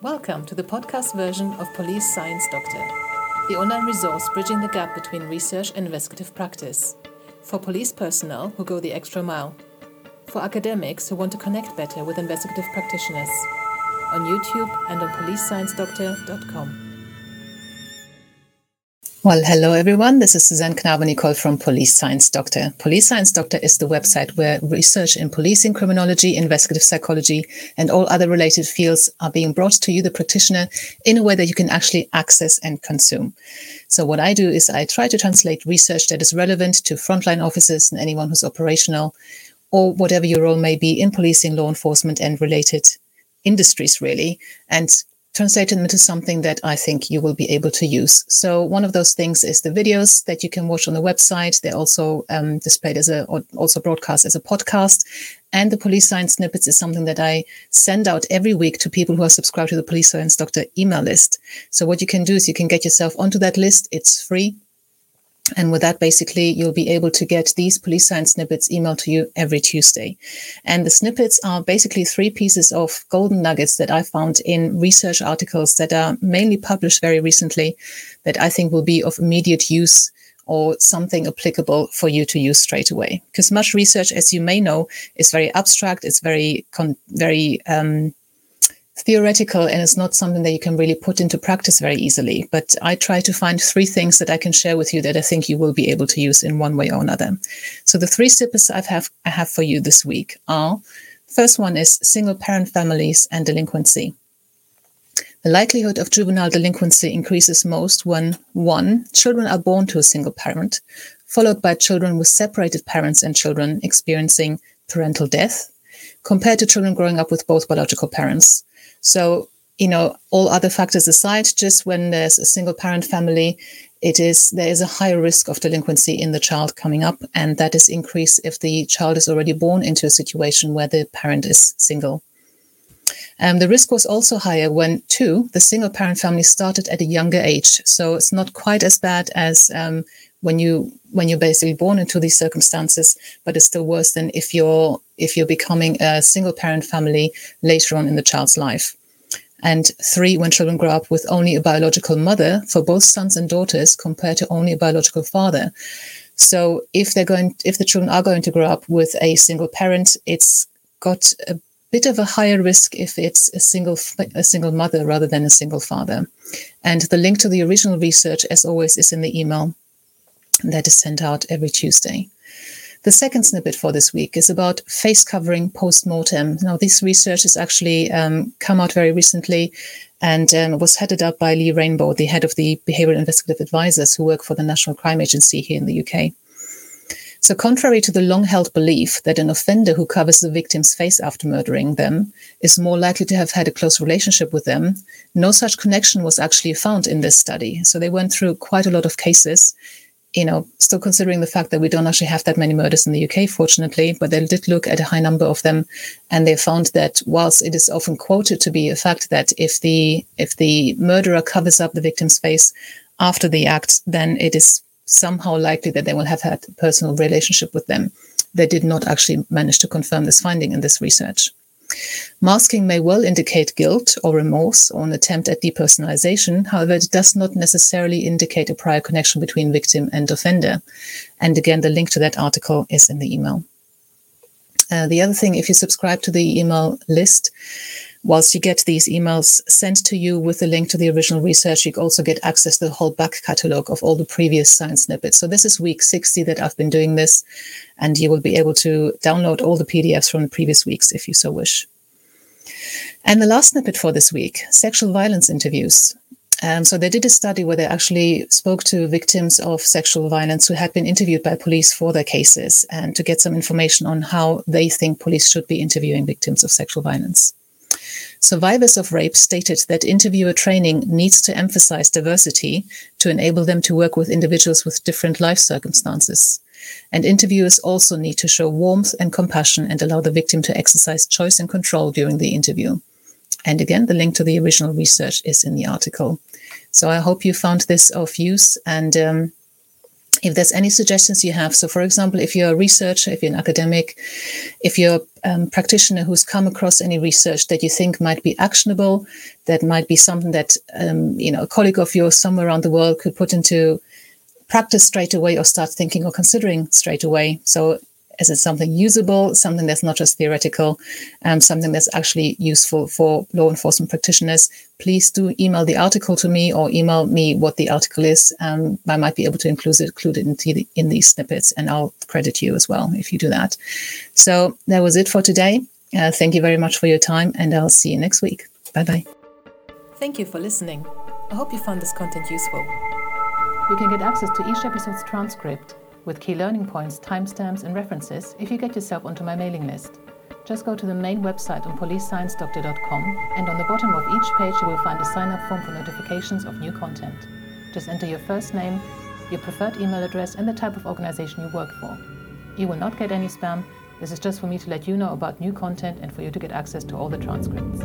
Welcome to the podcast version of Police Science Doctor, the online resource bridging the gap between research and investigative practice. For police personnel who go the extra mile. For academics who want to connect better with investigative practitioners. On YouTube and on policesciencedoctor.com. Well, hello everyone. This is Susanne Knabe-Nicol from Police Science Doctor. Police Science Doctor is the website where research in policing, criminology, investigative psychology, and all other related fields are being brought to you, the practitioner, in a way that you can actually access and consume. So what I do is I try to translate research that is relevant to frontline officers and anyone who's operational or whatever your role may be in policing, law enforcement, and related industries, really, and translate them into something that I think you will be able to use. So one of those things is the videos that you can watch on the website. They're also um, displayed as a, also broadcast as a podcast. And the police science snippets is something that I send out every week to people who are subscribed to the police science doctor email list. So what you can do is you can get yourself onto that list. It's free. And with that, basically, you'll be able to get these police science snippets emailed to you every Tuesday. And the snippets are basically three pieces of golden nuggets that I found in research articles that are mainly published very recently that I think will be of immediate use or something applicable for you to use straight away. Because much research, as you may know, is very abstract. It's very, con- very, um, theoretical and it's not something that you can really put into practice very easily. But I try to find three things that I can share with you that I think you will be able to use in one way or another. So the three snippets I have I have for you this week are first one is single parent families and delinquency. The likelihood of juvenile delinquency increases most when one, children are born to a single parent, followed by children with separated parents and children experiencing parental death, compared to children growing up with both biological parents. So, you know, all other factors aside, just when there's a single parent family, it is there is a higher risk of delinquency in the child coming up, and that is increased if the child is already born into a situation where the parent is single. Um, the risk was also higher when, two, the single parent family started at a younger age. So it's not quite as bad as um, when you when you're basically born into these circumstances, but it's still worse than if you're if you're becoming a single parent family later on in the child's life. And three, when children grow up with only a biological mother for both sons and daughters compared to only a biological father. So if they're going, if the children are going to grow up with a single parent, it's got a bit of a higher risk if it's a single a single mother rather than a single father. And the link to the original research, as always, is in the email that is sent out every Tuesday. The second snippet for this week is about face covering post mortem. Now, this research has actually um, come out very recently and um, was headed up by Lee Rainbow, the head of the Behavioral Investigative Advisors who work for the National Crime Agency here in the UK. So, contrary to the long held belief that an offender who covers the victim's face after murdering them is more likely to have had a close relationship with them, no such connection was actually found in this study. So, they went through quite a lot of cases you know, still considering the fact that we don't actually have that many murders in the UK, fortunately, but they did look at a high number of them, and they found that whilst it is often quoted to be a fact that if the if the murderer covers up the victim's face after the act, then it is somehow likely that they will have had a personal relationship with them. They did not actually manage to confirm this finding in this research. Masking may well indicate guilt or remorse or an attempt at depersonalization. However, it does not necessarily indicate a prior connection between victim and offender. And again, the link to that article is in the email. Uh, the other thing, if you subscribe to the email list, whilst you get these emails sent to you with the link to the original research, you also get access to the whole back catalog of all the previous science snippets. So this is week 60 that I've been doing this, and you will be able to download all the PDFs from the previous weeks if you so wish. And the last snippet for this week sexual violence interviews. Um, so they did a study where they actually spoke to victims of sexual violence who had been interviewed by police for their cases and to get some information on how they think police should be interviewing victims of sexual violence. Survivors of rape stated that interviewer training needs to emphasize diversity to enable them to work with individuals with different life circumstances. And interviewers also need to show warmth and compassion and allow the victim to exercise choice and control during the interview. And again, the link to the original research is in the article. So I hope you found this of use and um, if there's any suggestions you have. So, for example, if you're a researcher, if you're an academic, if you're a um, practitioner who's come across any research that you think might be actionable, that might be something that um, you know a colleague of yours somewhere around the world could put into practice straight away or start thinking or considering straight away. So is it something usable, something that's not just theoretical, um, something that's actually useful for law enforcement practitioners? Please do email the article to me or email me what the article is. Um, I might be able to include it, include it into the, in these snippets, and I'll credit you as well if you do that. So that was it for today. Uh, thank you very much for your time, and I'll see you next week. Bye bye. Thank you for listening. I hope you found this content useful. You can get access to each episode's transcript with key learning points, timestamps, and references if you get yourself onto my mailing list. Just go to the main website on policesciencedoctor.com, and on the bottom of each page, you will find a sign up form for notifications of new content. Just enter your first name, your preferred email address, and the type of organization you work for. You will not get any spam. This is just for me to let you know about new content and for you to get access to all the transcripts.